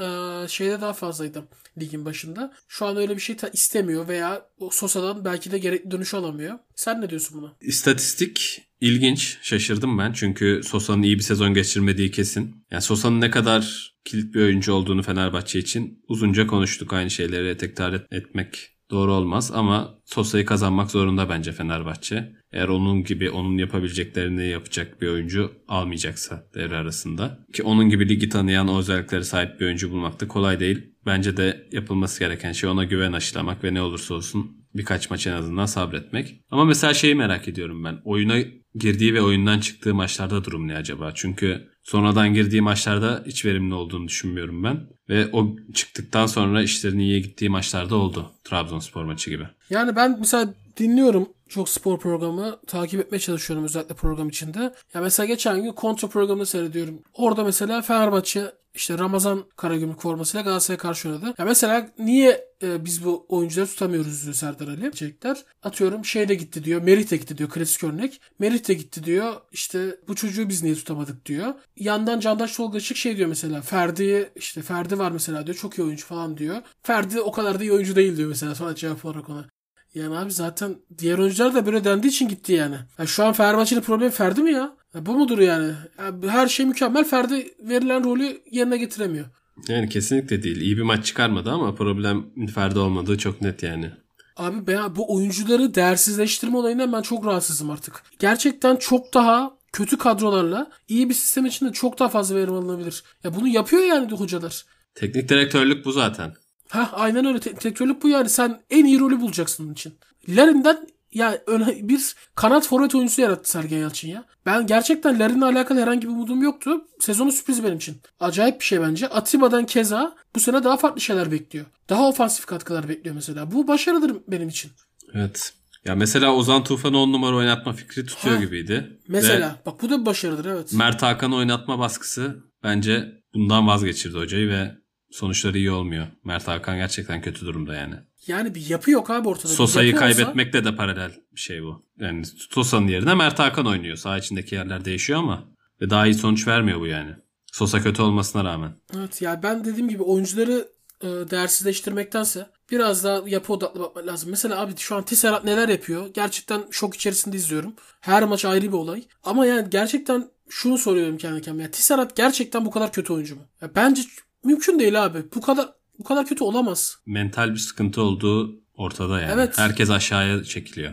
Ee, şeyde daha fazlaydı ligin başında. Şu an öyle bir şey istemiyor veya Sosa'dan belki de gerekli dönüş alamıyor. Sen ne diyorsun buna?
İstatistik ilginç. Şaşırdım ben. Çünkü Sosa'nın iyi bir sezon geçirmediği kesin. Yani Sosa'nın ne kadar kilit bir oyuncu olduğunu Fenerbahçe için uzunca konuştuk. Aynı şeyleri tekrar etmek doğru olmaz ama Sosa'yı kazanmak zorunda bence Fenerbahçe. Eğer onun gibi onun yapabileceklerini yapacak bir oyuncu almayacaksa devre arasında. Ki onun gibi ligi tanıyan o özelliklere sahip bir oyuncu bulmak da kolay değil. Bence de yapılması gereken şey ona güven aşılamak ve ne olursa olsun birkaç maç en azından sabretmek. Ama mesela şeyi merak ediyorum ben. Oyuna girdiği ve oyundan çıktığı maçlarda durum ne acaba? Çünkü sonradan girdiği maçlarda hiç verimli olduğunu düşünmüyorum ben. Ve o çıktıktan sonra işlerinin iyiye gittiği maçlarda oldu. Trabzonspor maçı gibi.
Yani ben mesela dinliyorum çok spor programı takip etmeye çalışıyorum özellikle program içinde. Ya mesela geçen gün kontrol programını seyrediyorum. Orada mesela Fenerbahçe işte Ramazan Karagümrük formasıyla Galatasaray'a karşı oynadı. Ya mesela niye e, biz bu oyuncuları tutamıyoruz diyor Serdar Ali. Diyecekler. Atıyorum şey de gitti diyor. Merih de gitti diyor. Klasik örnek. Merih de gitti diyor. İşte bu çocuğu biz niye tutamadık diyor. Yandan Candaş Tolgaçık şey diyor mesela. Ferdi işte Ferdi var mesela diyor. Çok iyi oyuncu falan diyor. Ferdi o kadar da iyi oyuncu değil diyor mesela. Sonra cevap olarak ona. Yani abi zaten diğer oyuncular da böyle dendiği için gitti yani. yani şu an Fenerbahçe'nin problemi Ferdi mi ya? Ya bu mudur yani? yani? Her şey mükemmel. Ferdi verilen rolü yerine getiremiyor.
Yani kesinlikle değil. İyi bir maç çıkarmadı ama problem Ferdi olmadığı çok net yani.
Abi ben bu oyuncuları değersizleştirme olayından ben çok rahatsızım artık. Gerçekten çok daha kötü kadrolarla iyi bir sistem içinde çok daha fazla verim alınabilir. Ya bunu yapıyor yani hocalar.
Teknik direktörlük bu zaten.
Ha aynen öyle. Teknik bu yani. Sen en iyi rolü bulacaksın onun için. Larin'den ya bir kanat forvet oyuncusu yarattı Sergen Yalçın ya. Ben gerçekten Larin'le alakalı herhangi bir umudum yoktu. Sezonu sürpriz benim için. Acayip bir şey bence. Atiba'dan keza bu sene daha farklı şeyler bekliyor. Daha ofansif katkılar bekliyor mesela. Bu başarıdır benim için.
Evet. Ya mesela Ozan Tufan'ı on numara oynatma fikri tutuyor ha, gibiydi.
Mesela ve bak bu da bir başarıdır evet.
Mert Hakan'ı oynatma baskısı bence bundan vazgeçirdi hocayı ve sonuçları iyi olmuyor. Mert Hakan gerçekten kötü durumda yani.
Yani bir yapı yok abi ortada.
Sosa'yı kaybetmekle olsa... de paralel bir şey bu. Yani Sosa'nın yerine Mert Hakan oynuyor. Saha içindeki yerler değişiyor ama ve daha iyi sonuç vermiyor bu yani. Sosa kötü olmasına rağmen.
Evet ya ben dediğim gibi oyuncuları e, değersizleştirmektense biraz daha yapı odaklı bakmak lazım. Mesela abi şu an Tisserand neler yapıyor? Gerçekten şok içerisinde izliyorum. Her maç ayrı bir olay. Ama yani gerçekten şunu soruyorum kendi kendime. Ya Tisserand gerçekten bu kadar kötü oyuncu mu? Ya bence Mümkün değil abi. Bu kadar bu kadar kötü olamaz.
Mental bir sıkıntı olduğu ortada yani. Evet. Herkes aşağıya çekiliyor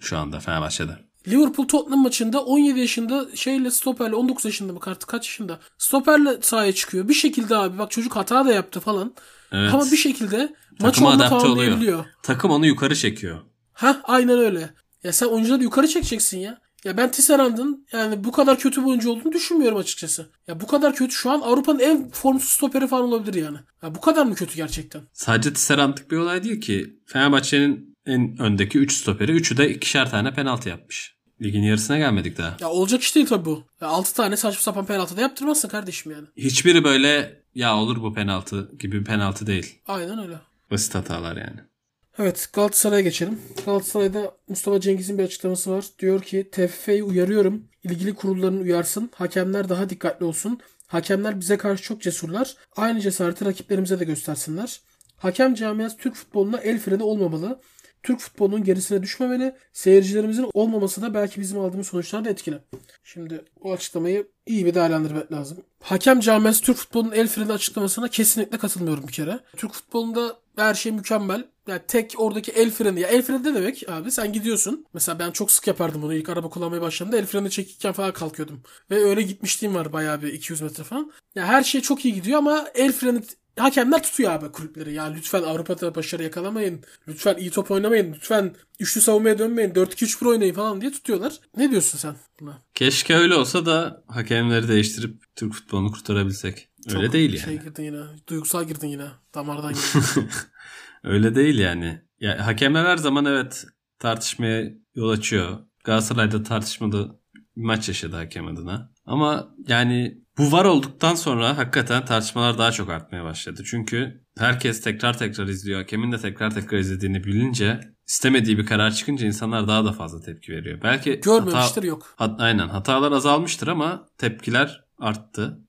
şu anda Fenerbahçe'de.
Liverpool Tottenham maçında 17 yaşında şeyle stoperle 19 yaşında mı artık kaç yaşında stoperle sahaya çıkıyor. Bir şekilde abi bak çocuk hata da yaptı falan. Evet. Ama bir şekilde maçı onunla tamamlayabiliyor.
Takım onu yukarı çekiyor.
Ha aynen öyle. Ya sen oyuncuları yukarı çekeceksin ya. Ya ben Tisserand'ın yani bu kadar kötü bir oyuncu olduğunu düşünmüyorum açıkçası. Ya bu kadar kötü şu an Avrupa'nın en formsuz stoperi falan olabilir yani. Ya bu kadar mı kötü gerçekten?
Sadece Tisserand'lık bir olay değil ki. Fenerbahçe'nin en öndeki 3 stoperi 3'ü de ikişer tane penaltı yapmış. Ligin yarısına gelmedik daha.
Ya olacak iş değil tabii bu. Ya 6 tane saçma sapan penaltı da yaptırmazsın kardeşim yani.
Hiçbiri böyle ya olur bu penaltı gibi bir penaltı değil.
Aynen öyle.
Basit hatalar yani.
Evet Galatasaray'a geçelim. Galatasaray'da Mustafa Cengiz'in bir açıklaması var. Diyor ki TFF'yi uyarıyorum. İlgili kurulların uyarsın. Hakemler daha dikkatli olsun. Hakemler bize karşı çok cesurlar. Aynı cesareti rakiplerimize de göstersinler. Hakem camiası Türk futboluna el freni olmamalı. Türk futbolunun gerisine düşmemeli. Seyircilerimizin olmaması da belki bizim aldığımız sonuçlarda etkili. Şimdi o açıklamayı iyi bir değerlendirmek lazım. Hakem camiası Türk futbolunun el freni açıklamasına kesinlikle katılmıyorum bir kere. Türk futbolunda her şey mükemmel. Yani tek oradaki el freni. Ya el freni ne demek abi? Sen gidiyorsun. Mesela ben çok sık yapardım bunu. İlk araba kullanmaya başladığımda el freni çekirken falan kalkıyordum. Ve öyle gitmişliğim var bayağı bir 200 metre falan. Ya her şey çok iyi gidiyor ama el freni hakemler tutuyor abi kulüpleri. Ya lütfen Avrupa'da başarı yakalamayın. Lütfen iyi top oynamayın. Lütfen üçlü savunmaya dönmeyin. 4-2-3-1 oynayın falan diye tutuyorlar. Ne diyorsun sen buna?
Keşke öyle olsa da hakemleri değiştirip Türk futbolunu kurtarabilsek. Öyle Çok değil yani.
Şey girdin yine. Duygusal girdin yine. Damardan girdin.
öyle değil yani. Ya, hakemler her zaman evet tartışmaya yol açıyor. Galatasaray'da tartışmalı bir maç yaşadı hakem adına. Ama yani bu var olduktan sonra hakikaten tartışmalar daha çok artmaya başladı. Çünkü herkes tekrar tekrar izliyor. Hakemin de tekrar tekrar izlediğini bilince istemediği bir karar çıkınca insanlar daha da fazla tepki veriyor. Belki
görmemiştir hata, yok.
Hat, aynen hatalar azalmıştır ama tepkiler arttı.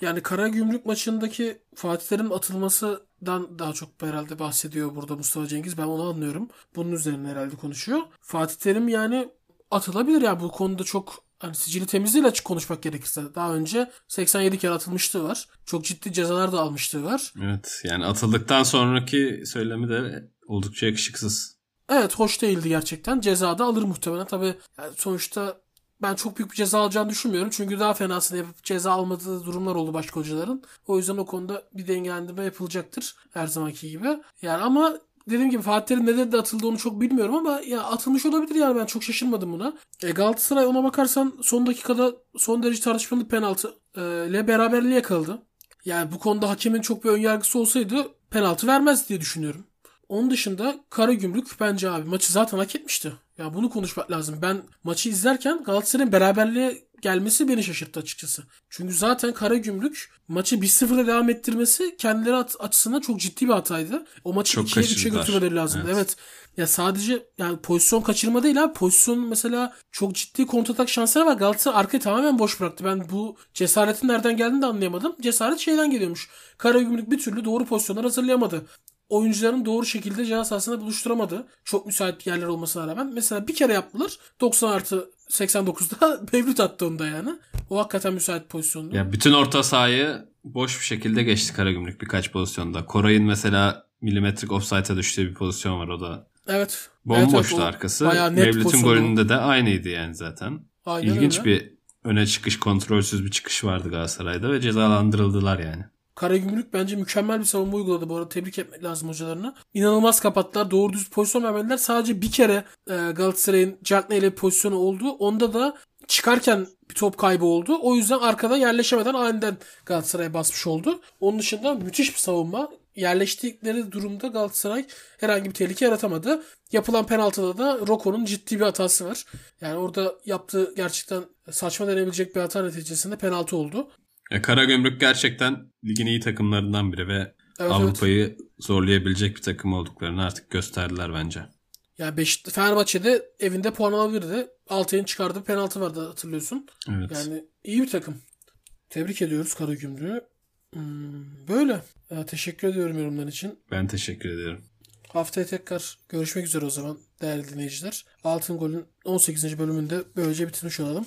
Yani Kara Gümrük maçındaki Fatihlerin atılmasından daha çok herhalde bahsediyor burada Mustafa Cengiz. Ben onu anlıyorum. Bunun üzerine herhalde konuşuyor. Fatih Terim yani atılabilir ya yani bu konuda çok hani sicili temizliğiyle açık konuşmak gerekirse daha önce 87 kere atılmışlığı var. Çok ciddi cezalar da almışlığı var.
Evet yani atıldıktan sonraki söylemi de oldukça yakışıksız.
Evet hoş değildi gerçekten. Ceza da alır muhtemelen. Tabii yani sonuçta ben çok büyük bir ceza alacağını düşünmüyorum. Çünkü daha fenasını yapıp ceza almadığı durumlar oldu başka hocaların. O yüzden o konuda bir dengelendirme yapılacaktır. Her zamanki gibi. Yani ama dediğim gibi Fatih Terim neden de atıldı onu çok bilmiyorum ama ya atılmış olabilir yani ben çok şaşırmadım buna. E, Galatasaray ona bakarsan son dakikada son derece tartışmalı penaltı e, ile beraberliğe yakaladı. Yani bu konuda hakemin çok bir önyargısı olsaydı penaltı vermez diye düşünüyorum. Onun dışında Karagümrük bence abi maçı zaten hak etmişti. Ya bunu konuşmak lazım. Ben maçı izlerken Galatasaray'ın beraberliğe gelmesi beni şaşırttı açıkçası. Çünkü zaten Karagümrük maçı 1-0'da devam ettirmesi kendileri açısından çok ciddi bir hataydı. O maçı
Çok
2'ye 3'e
kaçırdılar.
götürmeleri lazımdı. Evet.
Evet.
Ya sadece yani pozisyon kaçırma değil abi. Pozisyon mesela çok ciddi kontratak şansları var. Galatasaray arkayı tamamen boş bıraktı. Ben bu cesaretin nereden geldiğini de anlayamadım. Cesaret şeyden geliyormuş. Karagümrük bir türlü doğru pozisyonlar hazırlayamadı oyuncuların doğru şekilde ceza sahasında buluşturamadı. Çok müsait yerler olmasına rağmen. Mesela bir kere yaptılar. 90 artı 89'da Mevlüt attı onda yani. O hakikaten müsait pozisyondu.
Ya bütün orta sahayı boş bir şekilde geçti Karagümrük birkaç pozisyonda. Koray'ın mesela milimetrik offside'a düştüğü bir pozisyon var o da.
Evet.
Bomboştu
Evet, evet,
arkası. Mevlüt'ün golünde de aynıydı yani zaten.
Aynen
İlginç
öyle.
bir öne çıkış, kontrolsüz bir çıkış vardı Galatasaray'da ve cezalandırıldılar yani.
Karagümrük bence mükemmel bir savunma uyguladı. Bu arada tebrik etmek lazım hocalarına. İnanılmaz kapattılar. Doğru düz pozisyon vermediler. Sadece bir kere e, Galatasaray'ın Certne ile pozisyonu oldu. Onda da çıkarken bir top kaybı oldu. O yüzden arkada yerleşemeden aniden Galatasaray'a basmış oldu. Onun dışında müthiş bir savunma. Yerleştikleri durumda Galatasaray herhangi bir tehlike yaratamadı. Yapılan penaltıda da Roko'nun ciddi bir hatası var. Yani orada yaptığı gerçekten saçma denebilecek bir hata neticesinde penaltı oldu.
Ya Karagümrük gerçekten ligin iyi takımlarından biri ve
Evet, evet.
Avrupa'yı zorlayabilecek bir takım olduklarını artık gösterdiler bence.
Ya Beş Fenerbahçe'de evinde puan alabilirdi. Altay'ın çıkardığı penaltı vardı hatırlıyorsun.
Evet.
Yani iyi bir takım. Tebrik ediyoruz Karagümrük'ü. Hmm, böyle. Ya, teşekkür ediyorum yorumların için.
Ben teşekkür ederim.
Haftaya tekrar görüşmek üzere o zaman değerli dinleyiciler. Altın Gol'ün 18. bölümünde böylece bitirmiş olalım.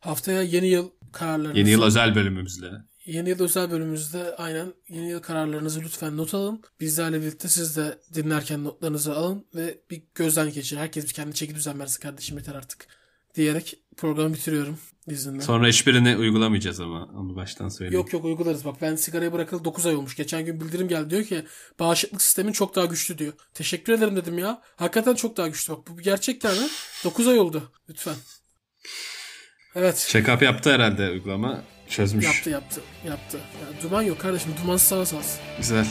Haftaya yeni yıl kararlarınızı...
Yeni yıl özel bölümümüzle.
Yeni yıl özel bölümümüzde aynen yeni yıl kararlarınızı lütfen not alın. Bizlerle birlikte siz de dinlerken notlarınızı alın ve bir gözden geçirin. Herkes bir kendi çeki düzen versin kardeşim yeter artık. Diyerek programı bitiriyorum izninle.
Sonra hiçbirini uygulamayacağız ama onu baştan söyleyeyim.
Yok yok uygularız. Bak ben sigarayı bırakalı 9 ay olmuş. Geçen gün bildirim geldi diyor ki bağışıklık sistemin çok daha güçlü diyor. Teşekkür ederim dedim ya. Hakikaten çok daha güçlü. Bak bu bir gerçek yani. 9 ay oldu. Lütfen. Evet.
Check-up yaptı herhalde uygulama. Çözmüş.
Yaptı yaptı. Yaptı. Ya, duman yok kardeşim. Dumansız hava sahası.
Güzel.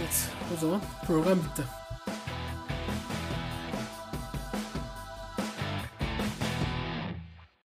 Evet. O zaman program bitti.